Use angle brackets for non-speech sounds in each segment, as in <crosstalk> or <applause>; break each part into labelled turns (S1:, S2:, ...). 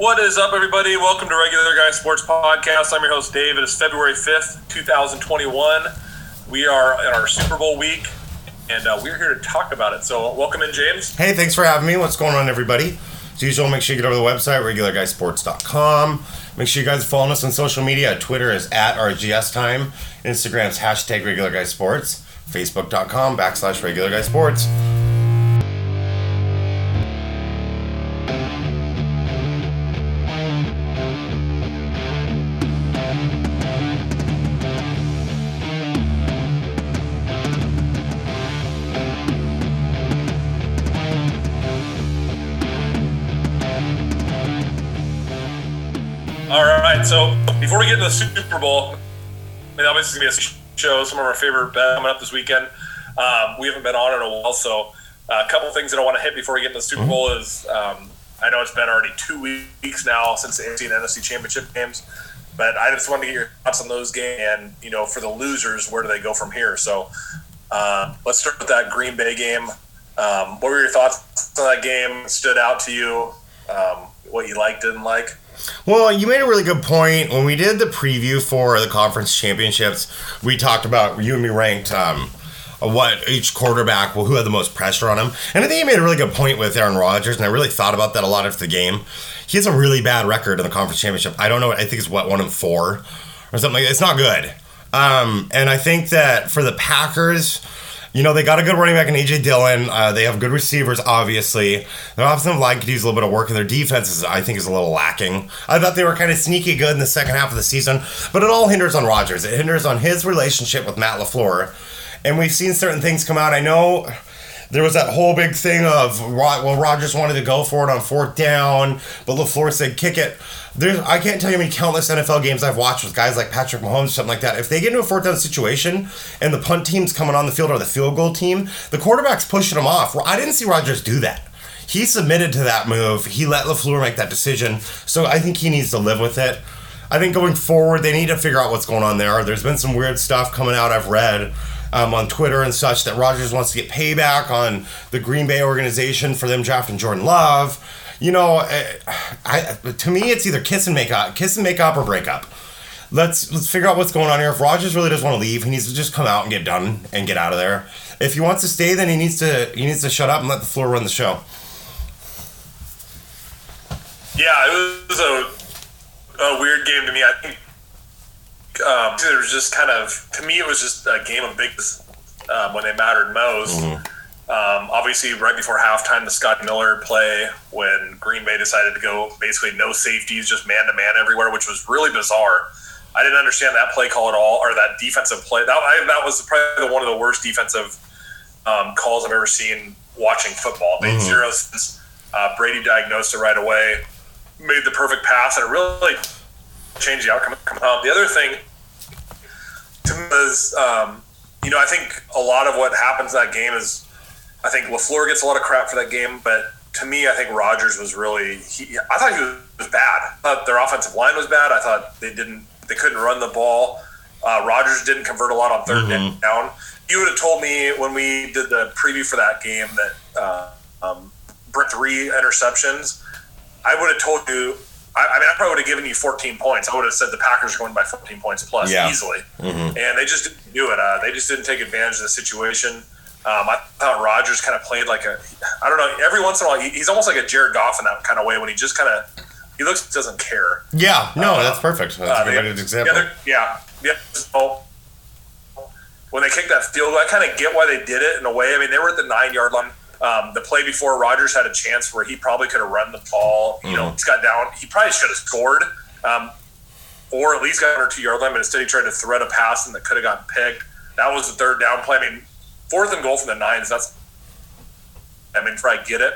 S1: What is up, everybody? Welcome to Regular Guy Sports Podcast. I'm your host, Dave. It is February 5th, 2021. We are in our Super Bowl week, and uh, we're here to talk about it. So, welcome in, James.
S2: Hey, thanks for having me. What's going on, everybody? As usual, make sure you get over to the website, regularguysports.com. Make sure you guys are following us on social media. Twitter is at RGS Time. Instagram's hashtag Regular Guy Sports. Facebook.com backslash Regular Guy Sports.
S1: We get into the Super Bowl, I mean, obviously it's going to be a show, some of our favorite bets coming up this weekend. Um, we haven't been on in a while, so uh, a couple things that I want to hit before we get into the Super Bowl is um, I know it's been already two weeks now since the AFC and NFC championship games, but I just wanted to get your thoughts on those games and, you know, for the losers, where do they go from here? So uh, let's start with that Green Bay game. Um, what were your thoughts on that game? Stood out to you? Um, what you liked, didn't like?
S2: Well, you made a really good point. When we did the preview for the conference championships, we talked about you and me ranked um, what each quarterback, well, who had the most pressure on him. And I think you made a really good point with Aaron Rodgers, and I really thought about that a lot after the game. He has a really bad record in the conference championship. I don't know. I think it's what one and four or something. like that. It's not good. Um, and I think that for the Packers. You know, they got a good running back in AJ Dillon. Uh, they have good receivers, obviously. Their offensive line could use a little bit of work, and their defense is, I think, is a little lacking. I thought they were kind of sneaky good in the second half of the season, but it all hinders on Rodgers. It hinders on his relationship with Matt LaFleur. And we've seen certain things come out. I know there was that whole big thing of well, Rodgers wanted to go for it on fourth down, but LaFleur said kick it. There's, I can't tell you how many countless NFL games I've watched with guys like Patrick Mahomes, something like that. If they get into a fourth down situation and the punt team's coming on the field or the field goal team, the quarterback's pushing them off. I didn't see Rodgers do that. He submitted to that move. He let LaFleur make that decision. So I think he needs to live with it. I think going forward, they need to figure out what's going on there. There's been some weird stuff coming out I've read um, on Twitter and such that Rodgers wants to get payback on the Green Bay organization for them drafting Jordan Love. You know, I, I, to me, it's either kiss and make up, kiss and make up, or break up. Let's let's figure out what's going on here. If Rodgers really doesn't want to leave, he needs to just come out and get done and get out of there. If he wants to stay, then he needs to he needs to shut up and let LaFleur run the show.
S1: Yeah, it was a, a weird game to me. I think um, it was just kind of to me it was just a game of bigness um, when they mattered most. Mm-hmm. Um, obviously, right before halftime, the Scott Miller play when Green Bay decided to go basically no safeties, just man to man everywhere, which was really bizarre. I didn't understand that play call at all, or that defensive play. That, I, that was probably one of the worst defensive um, calls I've ever seen watching football. Made mm-hmm. zero sense. Uh, Brady diagnosed it right away, made the perfect pass, and it really changed the outcome. Um, the other thing is, um, you know, I think a lot of what happens in that game is, I think LaFleur gets a lot of crap for that game, but to me, I think Rodgers was really. He, I thought he was bad. I thought their offensive line was bad. I thought they didn't. They couldn't run the ball. Uh, Rodgers didn't convert a lot on 3rd mm-hmm. down. You would have told me when we did the preview for that game that uh, um, three interceptions. I would have told you I, I, mean, I probably would have given you 14 points. I would have said the Packers are going by 14 points plus yeah. easily, mm-hmm. and they just didn't do it. Uh, they just didn't take advantage of the situation. Um, I thought Rodgers kind of played like a, I don't know. Every once in a while, he's almost like a Jared Goff in that kind of way when he just kind of, he looks doesn't care.
S2: Yeah, no, uh, that's perfect. That's uh, a good example.
S1: Yeah, yeah, yeah. So when they kicked that field goal, I kind of get why they did it in a way. I mean, they were at the nine yard line. Um, the play before Rodgers had a chance where he probably could have run the ball. You mm-hmm. know, he's got down. He probably should have scored, um, or at least got under two yard line. But instead, he tried to thread a pass and that could have gotten picked. That was the third down play. I mean, fourth and goal from the nines. That's. I mean, try get it.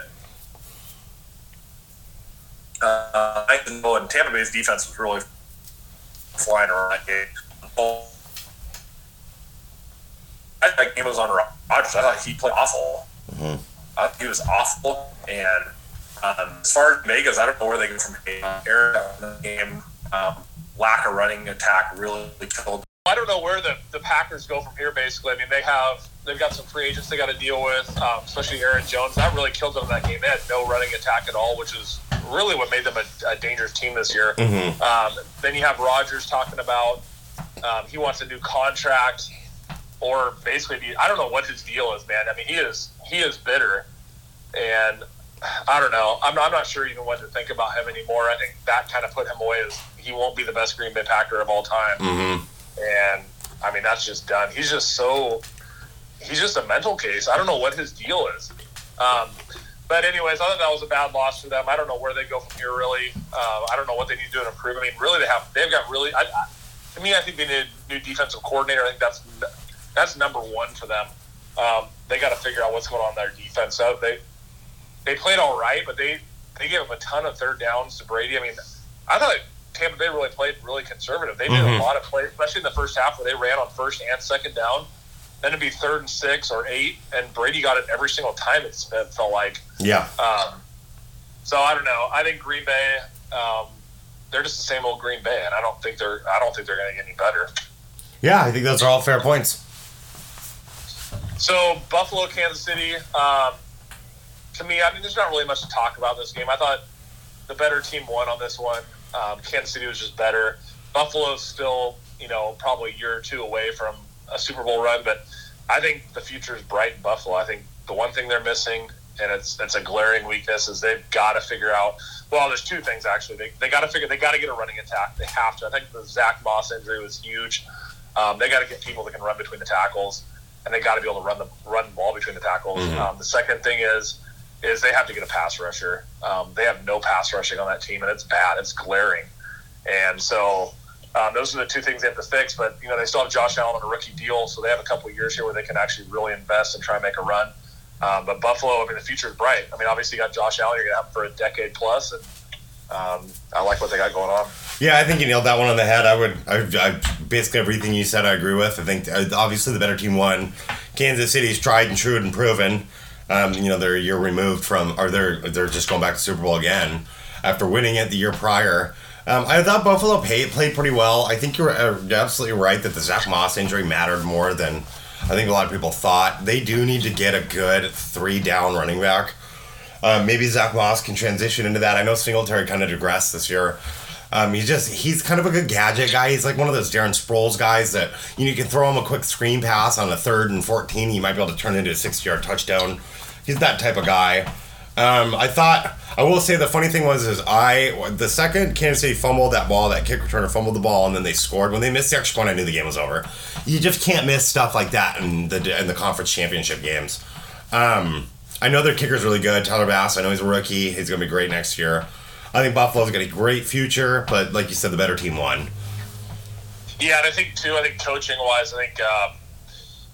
S1: I Uh, and Tampa Bay's defense was really flying around that game. I thought game was on Rodgers. I thought he played awful. Mm-hmm. Uh, he was awful. And um, as far as Vegas, I don't know where they go from here. Aaron game, um, lack of running attack really killed. I I don't know where the, the Packers go from here. Basically, I mean they have they've got some free agents they got to deal with, um, especially Aaron Jones. That really killed them in that game. They had no running attack at all, which is really what made them a, a dangerous team this year.
S2: Mm-hmm.
S1: Um, then you have Rodgers talking about um, he wants a new contract, or basically the, I don't know what his deal is, man. I mean he is he is bitter, and I don't know. I'm not, I'm not sure even what to think about him anymore. I think that kind of put him away as he won't be the best Green Bay Packer of all time.
S2: Mm-hmm.
S1: And I mean, that's just done. He's just so, he's just a mental case. I don't know what his deal is. Um, but anyways, I thought that was a bad loss for them. I don't know where they go from here. Really, uh, I don't know what they need to do to improve. I mean, really, they have they've got really. I, I, to me, I think they need a new defensive coordinator. I think that's that's number one for them. Um, they got to figure out what's going on in their defense. So they they played all right, but they they gave up a ton of third downs to Brady. I mean, I thought Tampa Bay really played really conservative. They did
S2: Mhm.
S1: a lot of plays, especially in the first half where they ran on first and second down. Then it'd be third and six or eight, and Brady got it every single time. It it felt like.
S2: Yeah.
S1: Um, so I don't know. I think Green Bay, um, they're just the same old Green Bay, and I don't think they're I don't think they're going to get any better.
S2: Yeah, I think those are all fair points.
S1: So Buffalo, Kansas City. Um, to me, I mean, there's not really much to talk about this game. I thought the better team won on this one. Um, Kansas City was just better. Buffalo's still, you know, probably a year or two away from a Super Bowl run, but I think the future is bright in Buffalo. I think the one thing they're missing, and it's it's a glaring weakness, is they've got to figure out. Well, there's two things actually. They, they got to figure. They got to get a running attack. They have to. I think the Zach Moss injury was huge. Um, they got to get people that can run between the tackles, and they got to be able to run the run ball between the tackles.
S2: Mhm.
S1: Um, the second thing is is they have to get a pass rusher. Um, they have no pass rushing on that team, and it's bad. It's glaring. And so um, those are the two things they have to fix. But you know they still have Josh Allen on a rookie deal, so they have a couple of years here where they can actually really invest and try and make a run. Um, but Buffalo, I mean, the future is bright. I mean, obviously you got Josh Allen, you're going to have him for a decade plus, and um, I like what they got going on.
S2: Yeah, I think you nailed that one on the head. I would, I, I basically everything you said, I agree with. I think uh, obviously the better team won. Kansas City's tried and true and proven. Um, you know, they're a year removed from, or they're they're just going back to Super Bowl again after winning it the year prior. Um, I thought Buffalo pay, played pretty well. I think you're uh, absolutely right that the Zach Moss injury mattered more than I think a lot of people thought. They do need to get a good three down running back. Um, maybe Zach Moss can transition into that. I know Singletary kind of digressed this year. Um, he's just he's kind of a good gadget guy. He's like one of those Darren Sproles guys that you know you can throw him a quick screen pass on a third and fourteen. He might be able to turn into a sixty yard touchdown. He's that type of guy. Um, I thought I will say the funny thing was is I the second Kansas City fumbled that ball, that kick returner fumbled the ball, and then they scored. When they missed the extra point, I knew the game was over. You just can't miss stuff like that in the in the conference championship games. Um, I know their kicker's really good, Tyler Bass. I know he's a rookie. He's gonna be great next year. I think Buffalo's got a great future, but like you said, the better team won.
S1: Yeah, and I think too. I think coaching wise, I think um,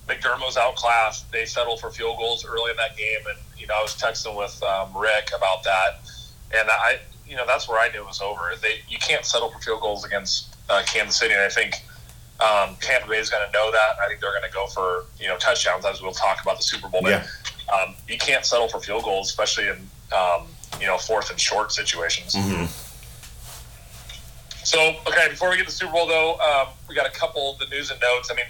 S1: McDermott was outclassed. They settled for field goals early in that game, and you know I was texting with um, Rick about that, and I, you know, that's where I knew it was over. They you can't settle for field goals against uh, Kansas City, and I think um, Tampa Bay is going to know that. I think they're going to go for you know touchdowns, as we'll talk about the Super Bowl. But
S2: Yeah.
S1: Um, you can't settle for field goals, especially in um, you know fourth and short situations.
S2: hmm
S1: So, okay, before we get to the Super Bowl, though, um, we got a couple of the news and notes. I mean,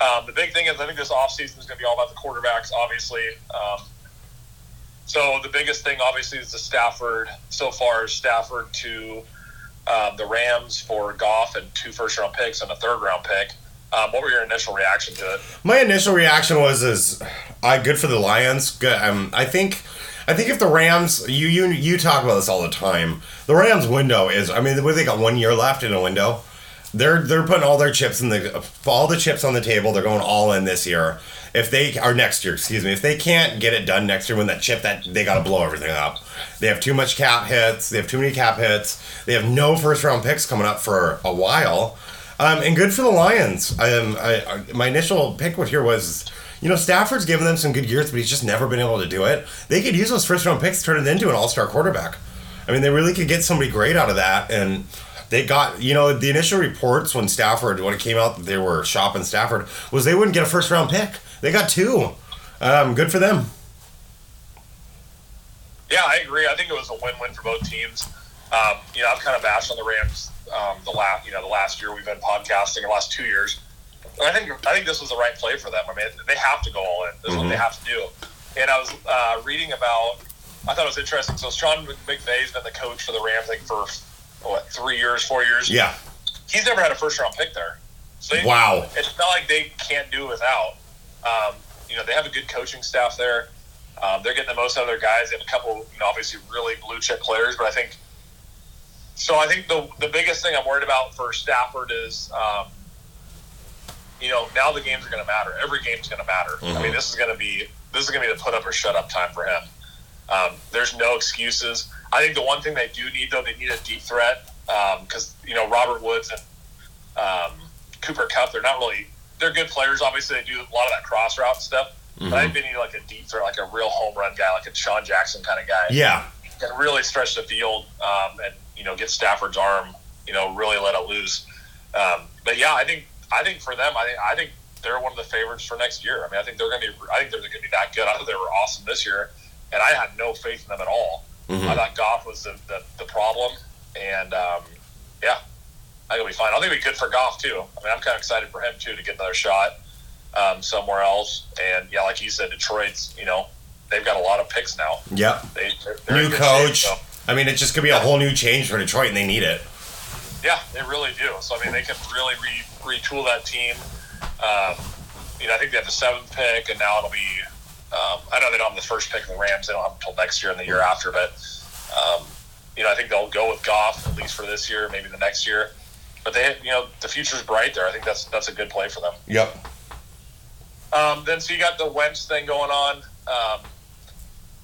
S1: um, the big thing is I think this offseason is going to be all about the quarterbacks, obviously. Um, so, the biggest thing, obviously, is the Stafford. So far, is Stafford to um, the Rams for Goff and two first round picks and a third round pick. Um, what were your initial reaction to it?
S2: My initial reaction was is I good for the Lions. Good. Um, I think I think if the Rams you you you talk about this all the time. The Rams window is I mean they got one year left in a window. They're they're putting all their chips in the all the chips on the table. They're going all in this year. If they are next year, excuse me, if they can't get it done next year, when that chip that they got to blow everything up. They have too much cap hits. They have too many cap hits. They have no first round picks coming up for a while. Um, and good for the Lions. Um, I, I, my initial pick here was, you know, Stafford's given them some good years, but he's just never been able to do it. They could use those first round picks to turn it into an all star quarterback. I mean, they really could get somebody great out of that. And they got, you know, the initial reports when Stafford, when it came out that they were shopping Stafford, was they wouldn't get a first round pick. They got two. Um, good for them.
S1: Yeah, I agree. I think it was a win-win for both teams. Um, you know, I've kind of bashed on the Rams um, the last, you know, the last year we've been podcasting, the last two years. I think I think this was the right play for them. I mean, they have to go all in. This is what they have to do. And I was uh, reading about. I thought it was interesting. So Sean McVay's been the coach for the Rams like for what three years, four years.
S2: Yeah.
S1: He's never had a first round pick there. So they,
S2: Wow.
S1: it's not like they can't do it without. Um, you know, they have a good coaching staff there. Um, they're getting the most out of their guys. They have a couple, you know, obviously really blue chip players, but I think. So I think the the biggest thing I'm worried about for Stafford is, um, you know, now the games are going to matter. Every game's going to matter. I mean, this is going to be this is going to be the put up or shut up time for him. Um, there's no excuses. I think the one thing they do need though, they need a deep threat because you know Robert Woods and um, Cooper Kupp, they're not really they're good players. Obviously, they do a lot of that cross route stuff. But I think they need like a deep threat, like a real home run guy, like a Sean Jackson kind of guy,
S2: Yeah.
S1: can really stretch the field um, and you know get Stafford's arm, you know, really let it loose. Um, but yeah, I think I think for them, I think I think they're one of the favorites for next year. I mean, I think they're going to be. I think they're going to be that good. I thought they were awesome this year, and I had no faith in them at all. I thought Goff was the, the, the problem, and um, yeah, I think it'll be fine. I think it'll be good for Goff too. I mean, I'm kind of excited for him too to get another shot um, somewhere else. And yeah, like you said, Detroit's you know they've got a lot of picks now.
S2: Yep.
S1: They, they're, they're
S2: New coach.
S1: shape, so-
S2: I mean, it just could be a whole new change for Detroit, and they need it.
S1: Yeah, they really do. So I mean, they can really re- retool that team. Um, you know, I think they have the seventh pick, and now it'll be. Um, I know they don't have the first pick of the Rams; they don't have until next year and the year after. But um, you know, I think they'll go with Goff at least for this year, maybe the next year. But they, you know, the future's bright there. I think that's that's a good play for them.
S2: Yep.
S1: Um, then so you got the Wentz thing going on. Um,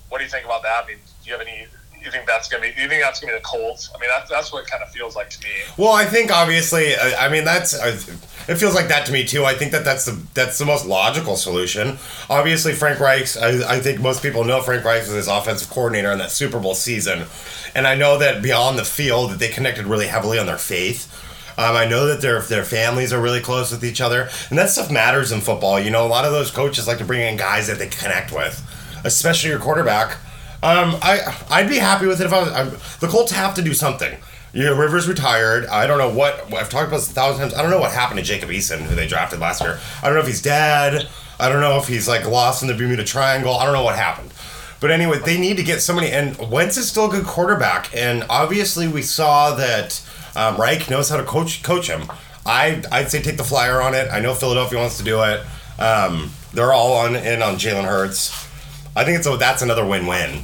S1: what do you think about that? I mean, do you have any? You think that's gonna be? You think that's gonna be the Colts? I mean, that's that's what it kind of feels like to me.
S2: Well, I think obviously, I, I mean that's uh, it feels like that to me too. I think that that's the that's the most logical solution. Obviously, Frank Reich's. I, I think most people know Frank Reich was his offensive coordinator in that Super Bowl season, and I know that beyond the field that they connected really heavily on their faith. Um, I know that their their families are really close with each other, and that stuff matters in football. You know, a lot of those coaches like to bring in guys that they connect with, especially your quarterback. Um, I I'd be happy with it if I was. I, the Colts have to do something. You know, Rivers retired. I don't know what I've talked about this a thousand times. I don't know what happened to Jacob Eason, who they drafted last year. I don't know if he's dead. I don't know if he's like lost in the Bermuda Triangle. I don't know what happened. But anyway, they need to get somebody. And Wentz is still a good quarterback, and obviously we saw that um, Reich knows how to coach coach him. I I'd say take the flyer on it. I know Philadelphia wants to do it. Um, they're all on in on Jalen Hurts. I think it's a, that's another win-win.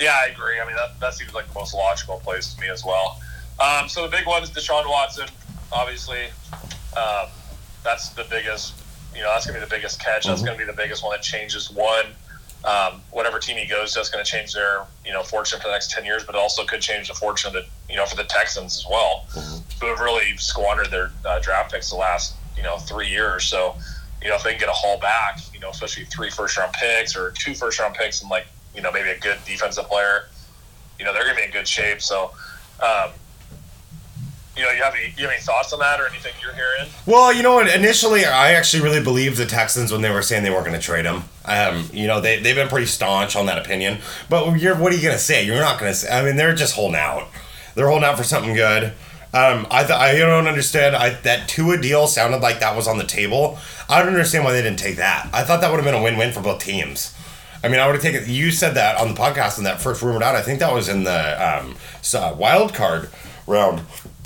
S1: Yeah, I agree. I mean, that, that seems like the most logical place to me as well. Um, so the big one is Deshaun Watson, obviously. Um, that's the biggest, you know, that's going to be the biggest catch. That's going to be the biggest one that changes one. Um, whatever team he goes to, that's going to change their, you know, fortune for the next 10 years, but also could change the fortune that, you know, for the Texans as well, who have really squandered their uh, draft picks the last, you know, three years. So, you know, if they can get a haul back, you know, especially three first round picks or two first round picks and like, you know, maybe a good defensive player, you know, they're going to be in good shape. So, um, you know, you have any you have any thoughts on that or anything you're hearing?
S2: Well, you know? Initially, I actually really believed the Texans when they were saying they weren't going to trade him. Um, you know, they, they've been pretty staunch on that opinion. But you're, what are you going to say? You're not going to say. I mean, they're just holding out. They're holding out for something good. Um, I, th- I don't understand. I, that Tua deal sounded like that was on the table. I don't understand why they didn't take that. I thought that would have been a win win for both teams. I mean, I would have taken. You said that on the podcast in that first rumored out. I think that was in the um, so, wild card round.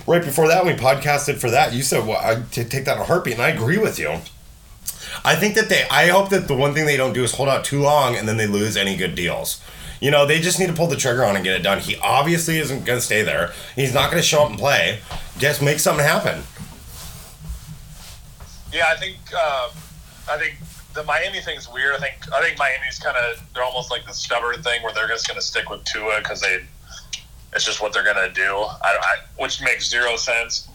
S2: Right before that, we podcasted for that. You said, "Well, I take that in a heartbeat," and I agree with you. I think that they. I hope that the one thing they don't do is hold out too long, and then they lose any good deals. You know, they just need to pull the trigger on and get it done. He obviously isn't going to stay there. He's not going to show up and play. Just make something happen.
S1: Yeah, I think um, I think the Miami thing's weird. I think I think Miami's kind of they're almost like the stubborn thing where they're just going to stick with Tua because they it's just what they're going to do. I, I, which makes zero sense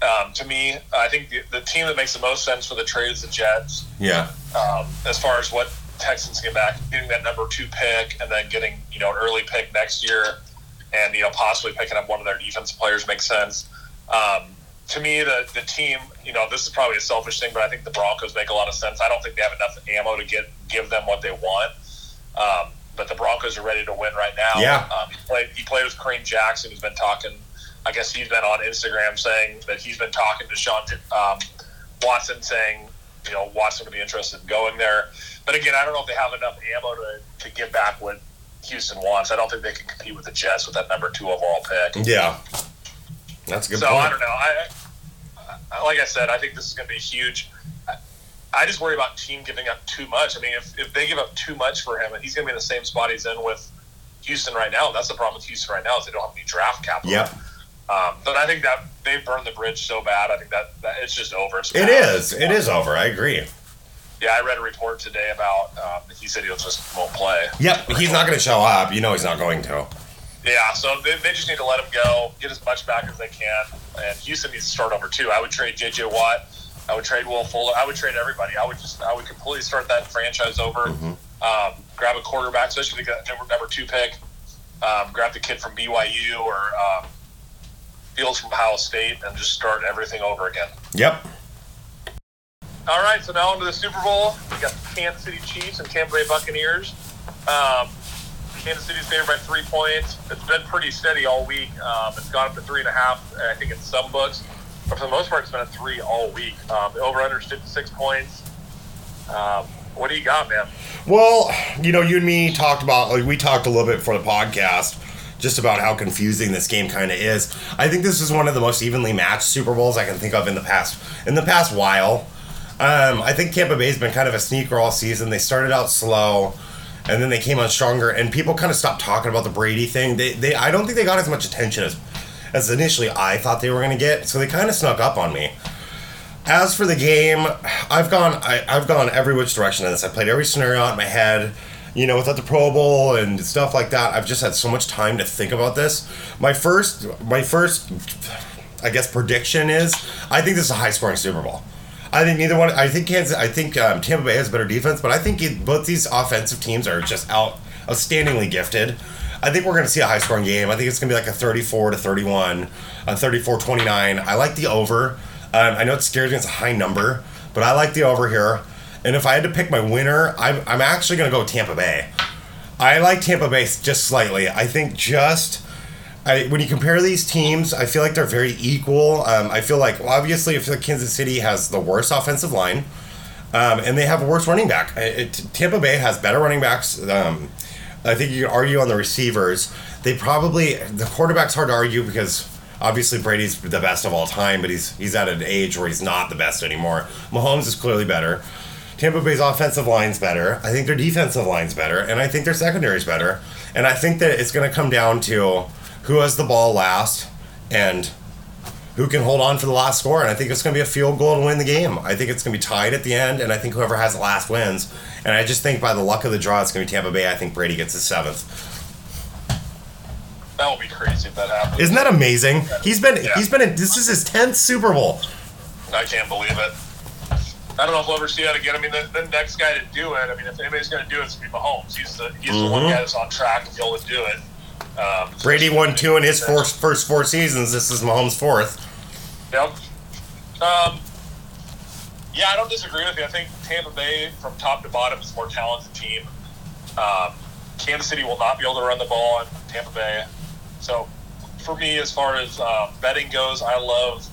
S1: um, to me. I think the, the team that makes the most sense for the trade is the Jets.
S2: Yeah.
S1: um, as far as what Texans get back, getting that number two pick, and then getting you know an early pick next year, and you know possibly picking up one of their defensive players makes sense. Um, to me, the the team, you know, this is probably a selfish thing, but I think the Broncos make a lot of sense. I don't think they have enough ammo to get give them what they want. Um, but the Broncos are ready to win right now.
S2: Yeah.
S1: Um, he played he played with Kareem Jackson, who's been talking I guess he's been on Instagram saying that he's been talking to Sean um, Watson, saying you know Watson would be interested in going there. But again, I don't know if they have enough ammo to, to give back what Houston wants. I don't think they can compete with the Jets with that number two overall pick.
S2: Yeah, that's a good.
S1: So
S2: point.
S1: I don't know. I, I like I said, I think this is going to be huge. I, I just worry about team giving up too much. I mean, if, if they give up too much for him, and he's going to be in the same spot he's in with Houston right now. That's the problem with Houston right now is they don't have any draft capital.
S2: Yep.
S1: Um, but I think that they've burned the bridge so bad. I think that, that it's just over. It's
S2: it is. It is over. I agree.
S1: Yeah, I read a report today about um, he said he'll just won't play.
S2: Yep. He's not going to show up. You know he's not going to.
S1: Yeah, so they, they just need to let him go, get as much back as they can, and Houston needs to start over too. I would trade J.J. Watt. I would trade Will Fuller. I would trade everybody. I would just I would completely start that franchise over. Um, grab a quarterback, especially the number, number two pick. Um, grab the kid from BYU or um, Fields from Ohio State, and just start everything over again.
S2: Yep.
S1: All right, so now into the Super Bowl. We got the Kansas City Chiefs and Tampa Bay Buccaneers. Um, Kansas City's favored by three points. It's been pretty steady all week. Um, it's gone up to three and a half, I think, in some books. But for the most part, it's been a three all week. Um, the over-under is 56 points. Um, what do you got, man?
S2: Well, you know, you and me talked about like we talked a little bit for the podcast just about how confusing this game kind of is. I think this is one of the most evenly matched Super Bowls I can think of in the past in the past while. Um, I think Tampa Bay's been kind of a sneaker all season. They started out slow, and then they came on stronger, and people kind of stopped talking about the Brady thing. They, they I don't think they got as much attention as as initially I thought they were going to get. So they kind of snuck up on me. As for the game, I've gone I, I've gone every which direction in this. I played every scenario out in my head. You know, without the Pro Bowl and stuff like that, I've just had so much time to think about this. My first, my first, I guess prediction is I think this is a high scoring Super Bowl. I think neither one. I think Kansas. I think um, Tampa Bay has better defense, but I think it, both these offensive teams are just out outstandingly gifted. I think we're going to see a high scoring game. I think it's going to be like a 34 to 31, a 34 29. I like the over. Um, I know it scares me. It's a high number, but I like the over here. And if I had to pick my winner, I'm, I'm actually going to go Tampa Bay. I like Tampa Bay just slightly. I think just I, when you compare these teams, I feel like they're very equal. Um, I feel like well, obviously, I feel like Kansas City has the worst offensive line, um, and they have a worse running back. It, Tampa Bay has better running backs. Um, I think you could argue on the receivers. They probably the quarterback's hard to argue because obviously Brady's the best of all time, but he's he's at an age where he's not the best anymore. Mahomes is clearly better. Tampa Bay's offensive line's better. I think their defensive line's better, and I think their secondary's better. And I think that it's going to come down to who has the ball last and who can hold on for the last score. And I think it's going to be a field goal to win the game. I think it's going to be tied at the end, and I think whoever has the last wins. And I just think by the luck of the draw, it's going to be Tampa Bay. I think Brady gets his seventh.
S1: That would be crazy if that happens.
S2: Isn't that amazing? He's been
S1: Yeah.
S2: he's been in, this is his tenth Super Bowl.
S1: I can't believe it. I don't know if we'll ever see that again. I mean, the, the next guy to do it. I mean, if anybody's going to do it, it's going to be Mahomes. He's the he's the one
S2: Mhm.
S1: guy that's on track to be able to do it. Um,
S2: Brady won two in his four, first four seasons. This is Mahomes' fourth.
S1: Yep. Um, yeah, I don't disagree with you. I think Tampa Bay, from top to bottom, is a more talented team. Um, Kansas City will not be able to run the ball in Tampa Bay. So, for me, as far as uh, betting goes, I love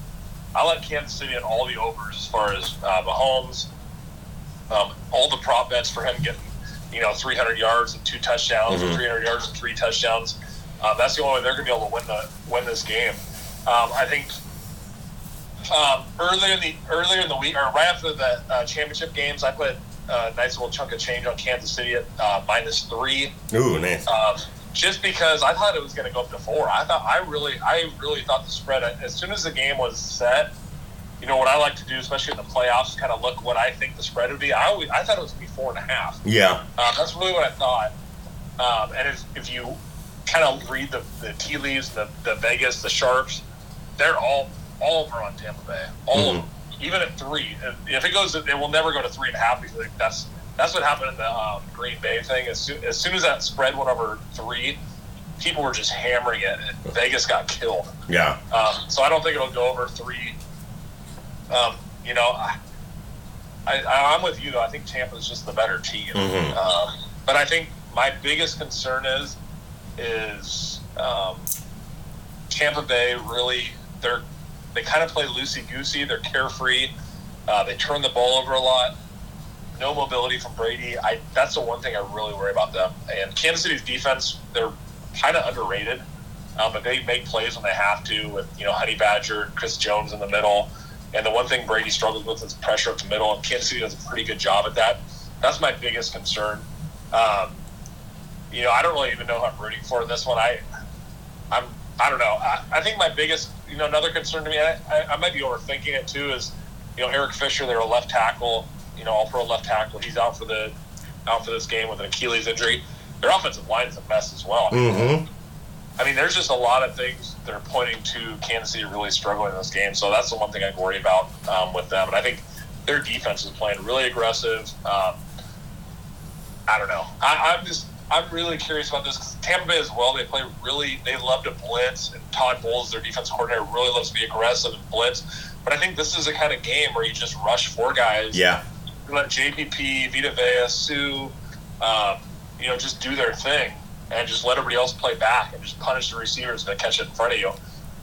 S1: I like Kansas City on all the overs as far as uh, Mahomes. Um, all the prop bets for him getting, you know, 300 yards and two touchdowns, or 300 yards and three touchdowns. Uh, that's the only way they're going to be able to win the win this game. Um, I think um, earlier in the earlier in the week, or right after the uh, championship games, I put a nice little chunk of change on Kansas City at uh, minus three,
S2: Ooh, nice.
S1: um, just because I thought it was going to go up to four. I thought I really, I really thought the spread. As soon as the game was set, you know what I like to do, especially in the playoffs, is kind of look what I think the spread would be. I always, I thought it was going to be four and a half.
S2: Yeah.
S1: Um, that's really what I thought. Um, and if, if you kind of read the, the tea leaves, the, the Vegas, the Sharps, they're all all over on Tampa Bay. All of them. Even at three. If- If it goes, it will never go to three and a half because that's that's what happened in the um, Green Bay thing. As soon, as soon as that spread went over three, people were just hammering it, and Vegas got killed.
S2: Yeah.
S1: Um, so I don't think it'll go over three. Um, you know, I, I, I'm with you though. I think Tampa's just the better team.
S2: Mhm.
S1: Um, but I think my biggest concern is is um, Tampa Bay really they're they kind of play loosey goosey. They're carefree. Uh, they turn the ball over a lot. No mobility from Brady. I that's the one thing I really worry about them. And Kansas City's defense, they're kind of underrated, um, but they make plays when they have to. With you know Honey Badger, Chris Jones in the middle, and the one thing Brady struggles with is pressure up the middle, and Kansas City does a pretty good job at that. That's my biggest concern. Um, you know, I don't really even know who I'm rooting for in this one. I, I'm, I don't know. I, I think my biggest, you know, another concern to me, I, I, I might be overthinking it too, is, you know, Eric Fisher, they're a left tackle, you know, all pro left tackle. He's out for the, out for this game with an Achilles injury. Their offensive line is a mess as well.
S2: Mm-hmm.
S1: I mean, there's just a lot of things that are pointing to Kansas City really struggling in this game. So that's the one thing I worry about um, with them. And I think their defense is playing really aggressive. Um, I don't know. I, I'm just I'm really curious about this because Tampa Bay as well. They play really. They love to blitz, and Todd Bowles, their defense coordinator, really loves to be aggressive and blitz. But I think this is a kind of game where you just rush four guys.
S2: Yeah.
S1: Let JPP, Vita Vea, Suh, um, you know, just do their thing and just let everybody else play back and just punish the receivers that catch it in front of you.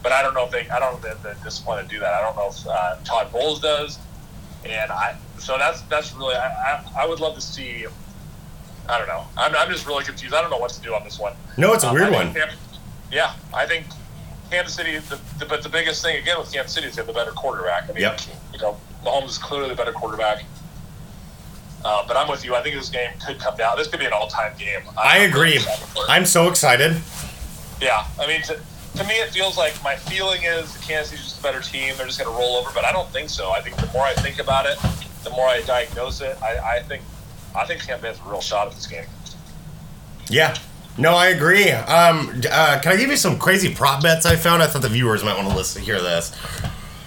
S1: But I don't know if they. I don't know if they have the discipline to do that. I don't know if uh, Todd Bowles does. And I. So that's that's really. I, I, I would love to see I don't know. I'm, I'm just really confused. I don't know what to do on this one.
S2: No, it's a
S1: Um,
S2: weird one.
S1: Tampa- yeah, I think Kansas City. The, the, but the biggest thing again with Kansas City is they have the better quarterback. I mean,
S2: Yep.
S1: you know, Mahomes is clearly the better quarterback. Uh, but I'm with you. I think this game could come down. This could be an all-time game.
S2: I
S1: I'm
S2: agree.
S1: really excited for it.
S2: I'm so excited.
S1: Yeah, I mean, to, to me, it feels like my feeling is Kansas City's just a better team. They're just going to roll over, but I don't think so. I think the more I think about it, the more I diagnose it. I, I think, I think Tampa has a real shot at this game.
S2: Yeah. No, I agree. Um, uh, can I give you some crazy prop bets I found? I thought the viewers might want to listen to hear this.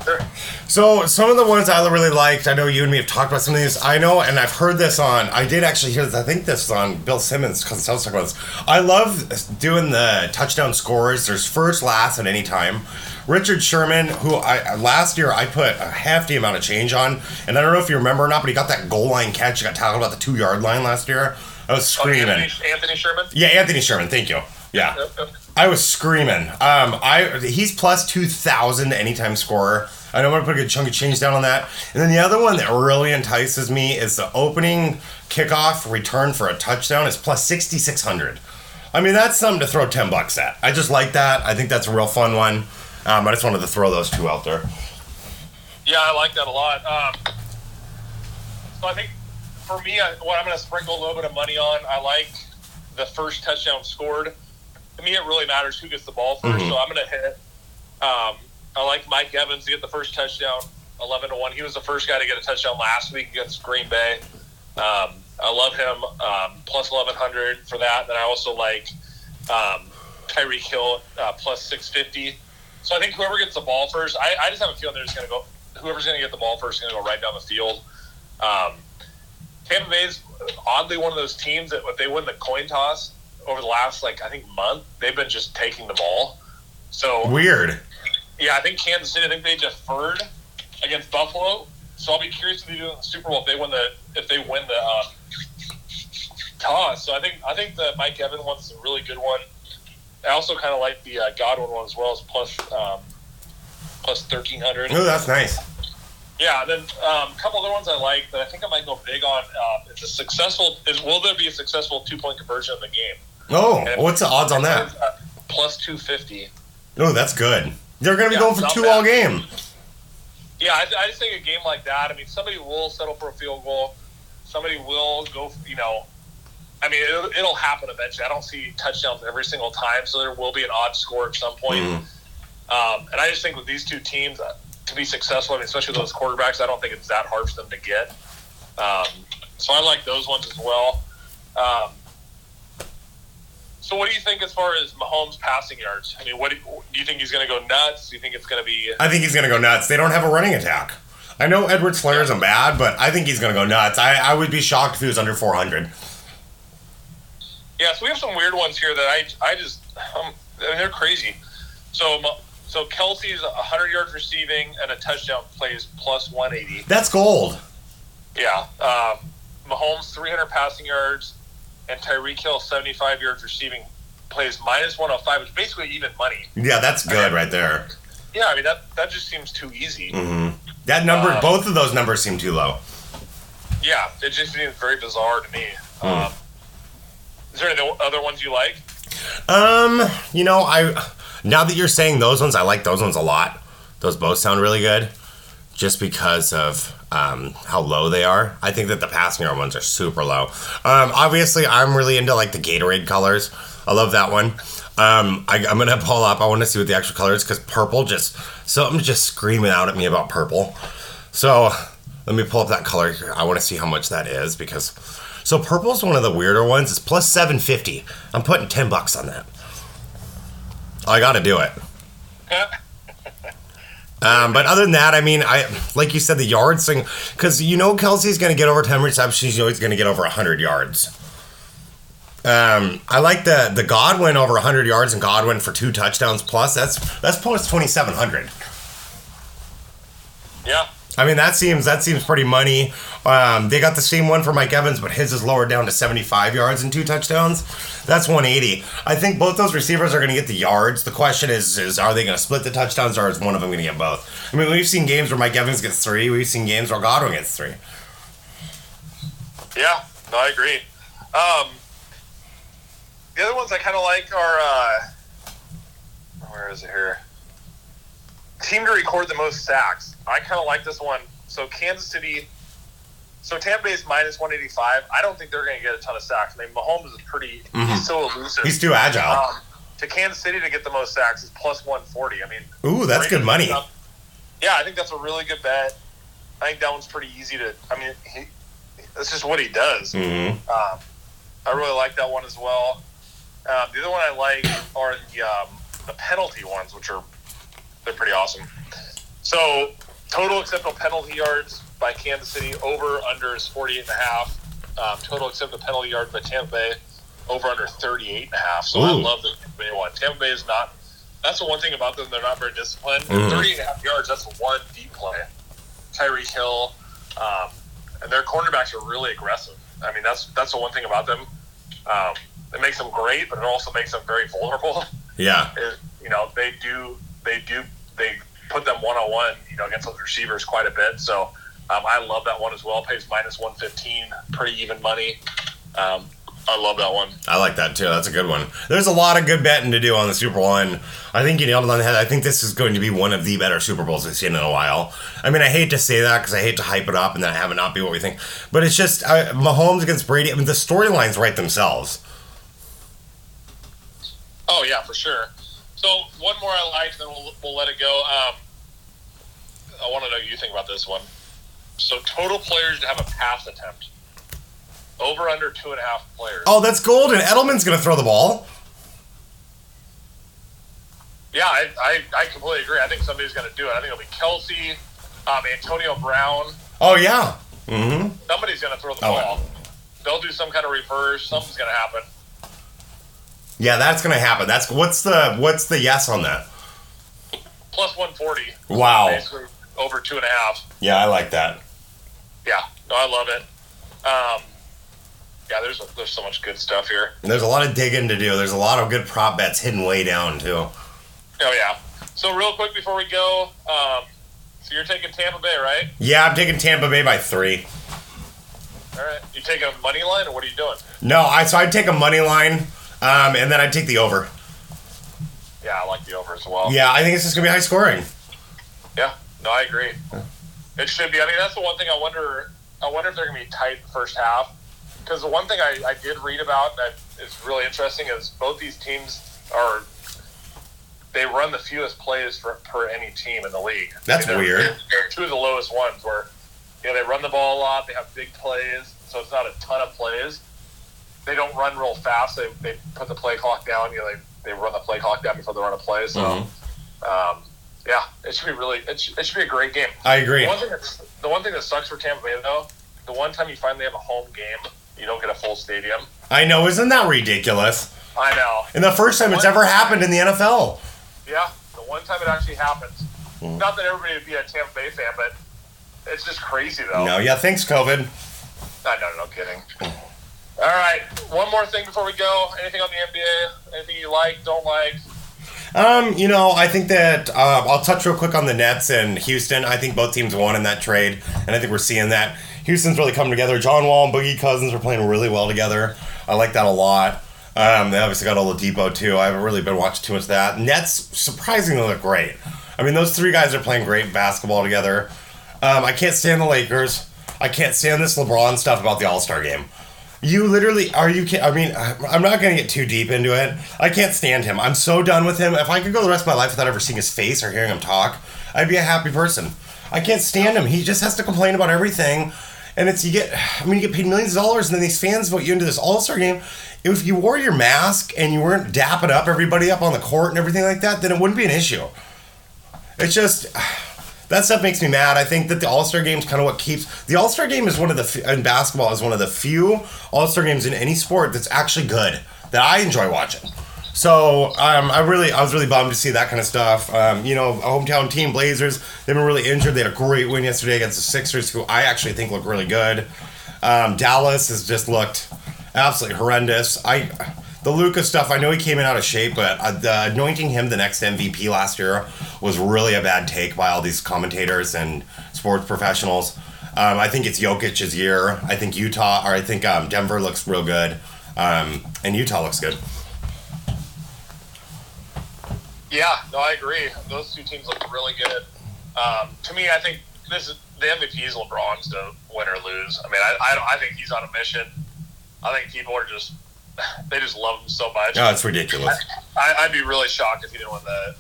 S1: Sure. <laughs>
S2: So some of the ones I really liked, I know you and me have talked about some of these. I know, and I've heard this on. I did actually hear this. I think this was on Bill Simmons because I was talking about this. I love doing the touchdown scores. There's first, last, at any time. Richard Sherman, who I last year I put a hefty amount of change on, and I don't know if you remember or not, but he got that goal line catch. He got tackled about the two yard line last year. I was
S1: Oh,
S2: screaming.
S1: Anthony, Anthony Sherman.
S2: Yeah, Anthony Sherman. Thank you. Yeah. I was screaming. Um, I he's plus two thousand anytime scorer. I know I'm gonna put a good chunk of change down on that. And then the other one that really entices me is the opening kickoff return for a touchdown is plus sixty six hundred. I mean that's something to throw ten bucks at. I just like that. I think that's a real fun one. Um, I just wanted to throw those two out there.
S1: Yeah, I like that a lot. Um, so I think for me, I, what I'm going to sprinkle a little bit of money on, I like the first touchdown scored. To me, it really matters who gets the ball 1st
S2: Mhm.
S1: so I'm going to hit. Um, I like Mike Evans to get the first touchdown, eleven to one. He was the first guy to get a touchdown last week against Green Bay. Um, I love him um, plus eleven hundred for that. Then I also like um, Tyreek Hill uh, plus six fifty. So I think whoever gets the ball first, I, I just have a feeling they're just going to go. Whoever's going to get the ball first is going to go right down the field. Um, Tampa Bay's oddly one of those teams that if they win the coin toss over the last like I think month, they've been just taking the ball. So
S2: Weird.
S1: Yeah, I think Kansas City. I think they deferred against Buffalo. So I'll be curious if they do it in the Super Bowl if they win the if they win the uh, toss. So I think I think the Mike Evans one's a really good one. I also kind of like the uh, Godwin one as well as plus um, plus thirteen hundred.
S2: Oh, that's nice.
S1: Yeah, then um, a couple other ones I like that I think I might go big on. Uh, it's a successful. Is will there be a successful two point conversion in the game?
S2: Oh, what's the odds on that?
S1: Uh, plus two fifty.
S2: Oh, that's good. They're gonna be
S1: Yeah,
S2: going for two all game.
S1: Yeah, I, I just think a game like that. I mean, somebody will settle for a field goal. Somebody will go. You know, I mean, it'll, it'll happen eventually. I don't see touchdowns every single time, so there will be an odd score at some point.
S2: Mhm.
S1: Um, and I just think with these two teams uh, to be successful, I mean, especially those quarterbacks, I don't think it's that hard for them to get. Um, so I like those ones as well. Um, so what do you think as far as Mahomes passing yards? I mean, what do you, do you think he's going to go nuts? Do you think it's going to be?
S2: I think he's gonna go nuts. They don't have a running attack. I know Edwards-Helaire isn't bad, but I think he's gonna go nuts. I, I would be shocked if he was under 400.
S1: Yeah, so we have some weird ones here that I I just um, I mean, they're crazy. So so Kelce's 100 yards receiving and a touchdown plays plus 180.
S2: That's gold.
S1: Yeah. Um, Mahomes 300 passing yards and Tyreek Hill 75 yards receiving plays minus 105, which is basically even money.
S2: Yeah, that's good right there.
S1: Yeah, I mean that that just seems too easy.
S2: hmm That number,
S1: Um,
S2: both of those numbers seem too low.
S1: Yeah, it just seems very bizarre to me.
S2: Hmm.
S1: Um, is there any other ones you like?
S2: Um, you know, I now that you're saying those ones, I like those ones a lot. Those both sound really good, just because of um, how low they are. I think that the passing yard ones are super low. Um, obviously, I'm really into like the Gatorade colors. I love that one. Um, I, I'm gonna pull up. I want to see what the actual color is because purple just something's just screaming out at me about purple. So let me pull up that color here. I want to see how much that is because so purple's one of the weirder ones. It's plus 750. I'm putting 10 bucks on that. I got to do it. Um, but other than that, I mean, I like you said, the yards thing, because you know Kelce's going to get over 10 receptions. You know he's going to get over 100 yards. Um, I like the the Godwin over 100 yards and Godwin for two touchdowns plus. That's that's plus 2,700.
S1: yeah,
S2: I mean, that seems that seems pretty money. Um, they got the same one for Mike Evans, but his is lowered down to 75 yards and two touchdowns. That's 180. I think both those receivers are going to get the yards. The question is, is are they going to split the touchdowns, or is one of them going to get both? I mean, we've seen games where Mike Evans gets three. We've seen games where Godwin gets three.
S1: yeah, no, I agree. Um, the other ones I kind of like are uh, where is it here? Team to record the most sacks. I kind of like this one. So Kansas City. So Tampa Bay is minus 185. I don't think they're going to get a ton of sacks. I mean, Mahomes is pretty.
S2: Mhm.
S1: He's so elusive.
S2: He's too agile.
S1: Um, to Kansas City to get the most sacks is plus 140. I mean,
S2: Ooh, that's good money.
S1: Yeah, I think that's a really good bet. I think that one's pretty easy to. I mean, he, that's just what he does.
S2: hmm
S1: Um, I really like that one as well. Um, the other one I like are the um, the penalty ones, which are they're pretty awesome. So total acceptable penalty yards by Kansas City over under is 48 and a half. Um, total acceptable penalty yards by Tampa Bay over under 38 and a half. So I love the Tampa Bay one. Tampa Bay is not. That's the one thing about them; they're not very disciplined.
S2: Mhm.
S1: 38 and a half yards. That's one deep play. Tyreek Hill, um, and their cornerbacks are really aggressive. I mean, that's that's the one thing about them. Um, it makes them great, but it also makes them very vulnerable.
S2: Yeah. <laughs>
S1: Is you know they do they do they put them one on one you know against those receivers quite a bit. So um, I love that one as well. Pays minus one fifteen, pretty even money. Um, I love that one.
S2: I like that too. That's a good one. There's a lot of good betting to do on the Super Bowl, and I think you nailed it on the head. I think this is going to be one of the better Super Bowls we've seen in a while. I mean, I hate to say that because I hate to hype it up and then have it not be what we think, but it's just uh, Mahomes against Brady. I mean, the storylines write themselves.
S1: Oh yeah, for sure. So one more I like, then we'll, we'll let it go. Um, I want to know what you think about this one. So total players to have a pass attempt over under two and a half players.
S2: Oh, that's golden. Edelman's going to throw the ball.
S1: Yeah, I, I, I completely agree. I think somebody's going to do it. I think it'll be Kelce, um, Antonio Brown.
S2: Oh yeah. Mm-hmm.
S1: Somebody's going to throw the
S2: Oh.
S1: ball. They'll do some kind of reverse. Something's going to happen.
S2: Yeah, that's going to happen. That's what's the what's the yes on that?
S1: Plus 140.
S2: Wow.
S1: Basically over two and a half.
S2: Yeah, I like that.
S1: Yeah, no, I love it. Um, yeah, there's there's so much good stuff here.
S2: And there's a lot of digging to do. There's a lot of good prop bets hidden way down too.
S1: Oh yeah. So real quick before we go, um, so you're taking Tampa Bay, right?
S2: Yeah, I'm taking Tampa Bay by three.
S1: All right. You taking a money line, or what are you doing?
S2: No, I so I'd take a money line, um, and then I'd take the over.
S1: Yeah, I like the over as well.
S2: Yeah, I think it's just gonna be high scoring.
S1: Yeah, no, I agree. It should be. I mean, that's the one thing I wonder. I wonder if they're going to be tight the first half. Because the one thing I, I did read about that is really interesting is both these teams are they run the fewest plays for, per any team in the league.
S2: That's
S1: they're-
S2: weird.
S1: They're, <laughs> they're two of the lowest ones where you know they run the ball a lot. They have big plays, so it's not a ton of plays. They don't run real fast. They, they put the play clock down. You know, they, they run the play clock down before they run a play. So.
S2: Mhm.
S1: Um, yeah, it should be really. It should, it should be a great game.
S2: I agree.
S1: The one thing that's the one thing that sucks for Tampa Bay though, the one time you finally have a home game, you don't get a full stadium.
S2: I know, isn't that ridiculous?
S1: I know.
S2: And the first time it's ever happened in the NFL.
S1: Yeah, the one time it actually happens.
S2: Mm.
S1: Not that everybody would be a Tampa Bay fan, but it's just crazy though.
S2: No, yeah, thanks, COVID.
S1: I know, no kidding. All right. One more thing before we go. Anything on the NBA? Anything you like, don't like?
S2: Um, you know, I think that uh, I'll touch real quick on the Nets and Houston. I think both teams won in that trade, and I think we're seeing that. Houston's really coming together. John Wall and Boogie Cousins are playing really well together. I like that a lot. Um, they obviously got all the Oladipo too. I haven't really been watching too much of that. Nets surprisingly look great. I mean, those three guys are playing great basketball together. Um, I can't stand the Lakers. I can't stand this LeBron stuff about the All Star game. You literally are you? I mean, I'm not to get too deep into it. I can't stand him. I'm so done with him. If I could go the rest of my life without ever seeing his face or hearing him talk, I'd be a happy person. I can't stand him. He just has to complain about everything. And it's you get, I mean, you get paid millions of dollars, and then these fans vote you into this All Star game. If you wore your mask and you weren't dapping up everybody up on the court and everything like that, then it wouldn't be an issue. It's just that stuff makes me mad. I think that the All Star game is kind of what keeps the All Star game is one of the in basketball is one of the few All Star games in any sport that's actually good that I enjoy watching. So um, I really, I was really bummed to see that kind of stuff. Um, you know, hometown team Blazers, they've been really injured. They had a great win yesterday against the Sixers, who I actually think look really good. Um, Dallas has just looked absolutely horrendous. I the Luka stuff, I know he came in out of shape, but uh, the anointing him the next MVP last year was really a bad take by all these commentators and sports professionals. Um, I think it's Jokic's year. I think Utah, or I think um, Denver looks real good, um, and Utah looks good.
S1: Yeah, no, I agree. Those two teams look really good. Um, to me, I think this is the MVP is LeBron's to win or lose. I mean, I, I, I think he's on a mission. I think people are just <laughs> they just love him so much.
S2: Oh, it's ridiculous.
S1: I, would be really shocked if he didn't win the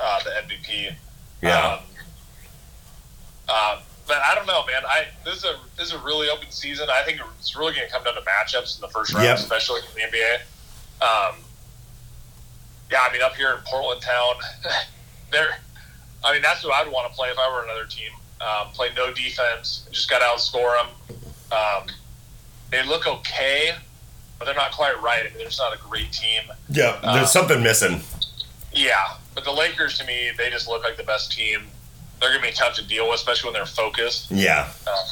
S1: uh, the MVP.
S2: Yeah. Um,
S1: uh, but I don't know, man. I this is a this is a really open season. I think it's really going to come down to matchups in the first round, yep. especially in the NBA. Um, yeah, I mean, up here in Portland town, <laughs> there. I mean, that's who I'd want to play if I were another team. Um, play no defense, just got to outscore them. Um, they look okay, but they're not quite right. I mean, they're just not a great team.
S2: Yeah, there's um, something missing.
S1: Yeah, but the Lakers, to me, they just look like the best team. They're going to be tough to deal with, especially when they're focused.
S2: Yeah.
S1: Uh,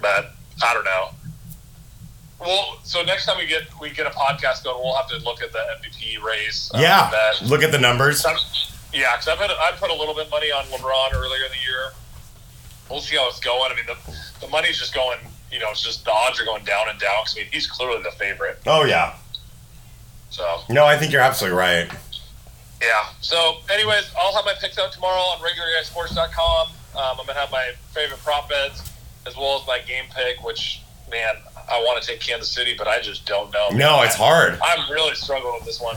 S1: but I don't know. Well, so next time we get we get a podcast going, we'll have to look at the MVP race.
S2: Um, yeah. Look at the numbers.
S1: yeah, because I put I put a little bit of money on LeBron earlier in the year. We'll see how it's going. I mean, the the money's just going you know, it's just the odds are going down and down. Cause, I mean, he's clearly the favorite.
S2: Oh yeah.
S1: So.
S2: No, I think you're absolutely right.
S1: Yeah. So, anyways, I'll have my picks out tomorrow on regularguysports.com. Um, I'm gonna have my favorite prop bets as well as my game pick, which man, I want to take Kansas City, but I just don't know.
S2: No, it's hard.
S1: I'm really struggling with this one.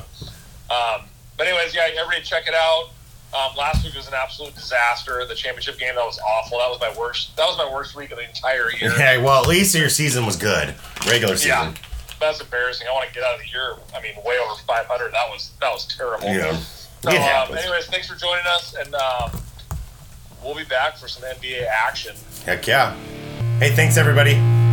S1: Um, but anyways, yeah, everybody check it out. Um, last week was an absolute disaster. The championship game that was awful. That was my worst. That was my worst week of the entire year. <laughs>
S2: Okay, well at least your season was good, regular season.
S1: Yeah, that's embarrassing. I want to get out of the year. I mean, way over 500. That was that was terrible.
S2: Yeah.
S1: So, um, anyways, thanks for joining us, and um, we'll be back for some NBA action.
S2: Heck yeah! Hey, thanks everybody.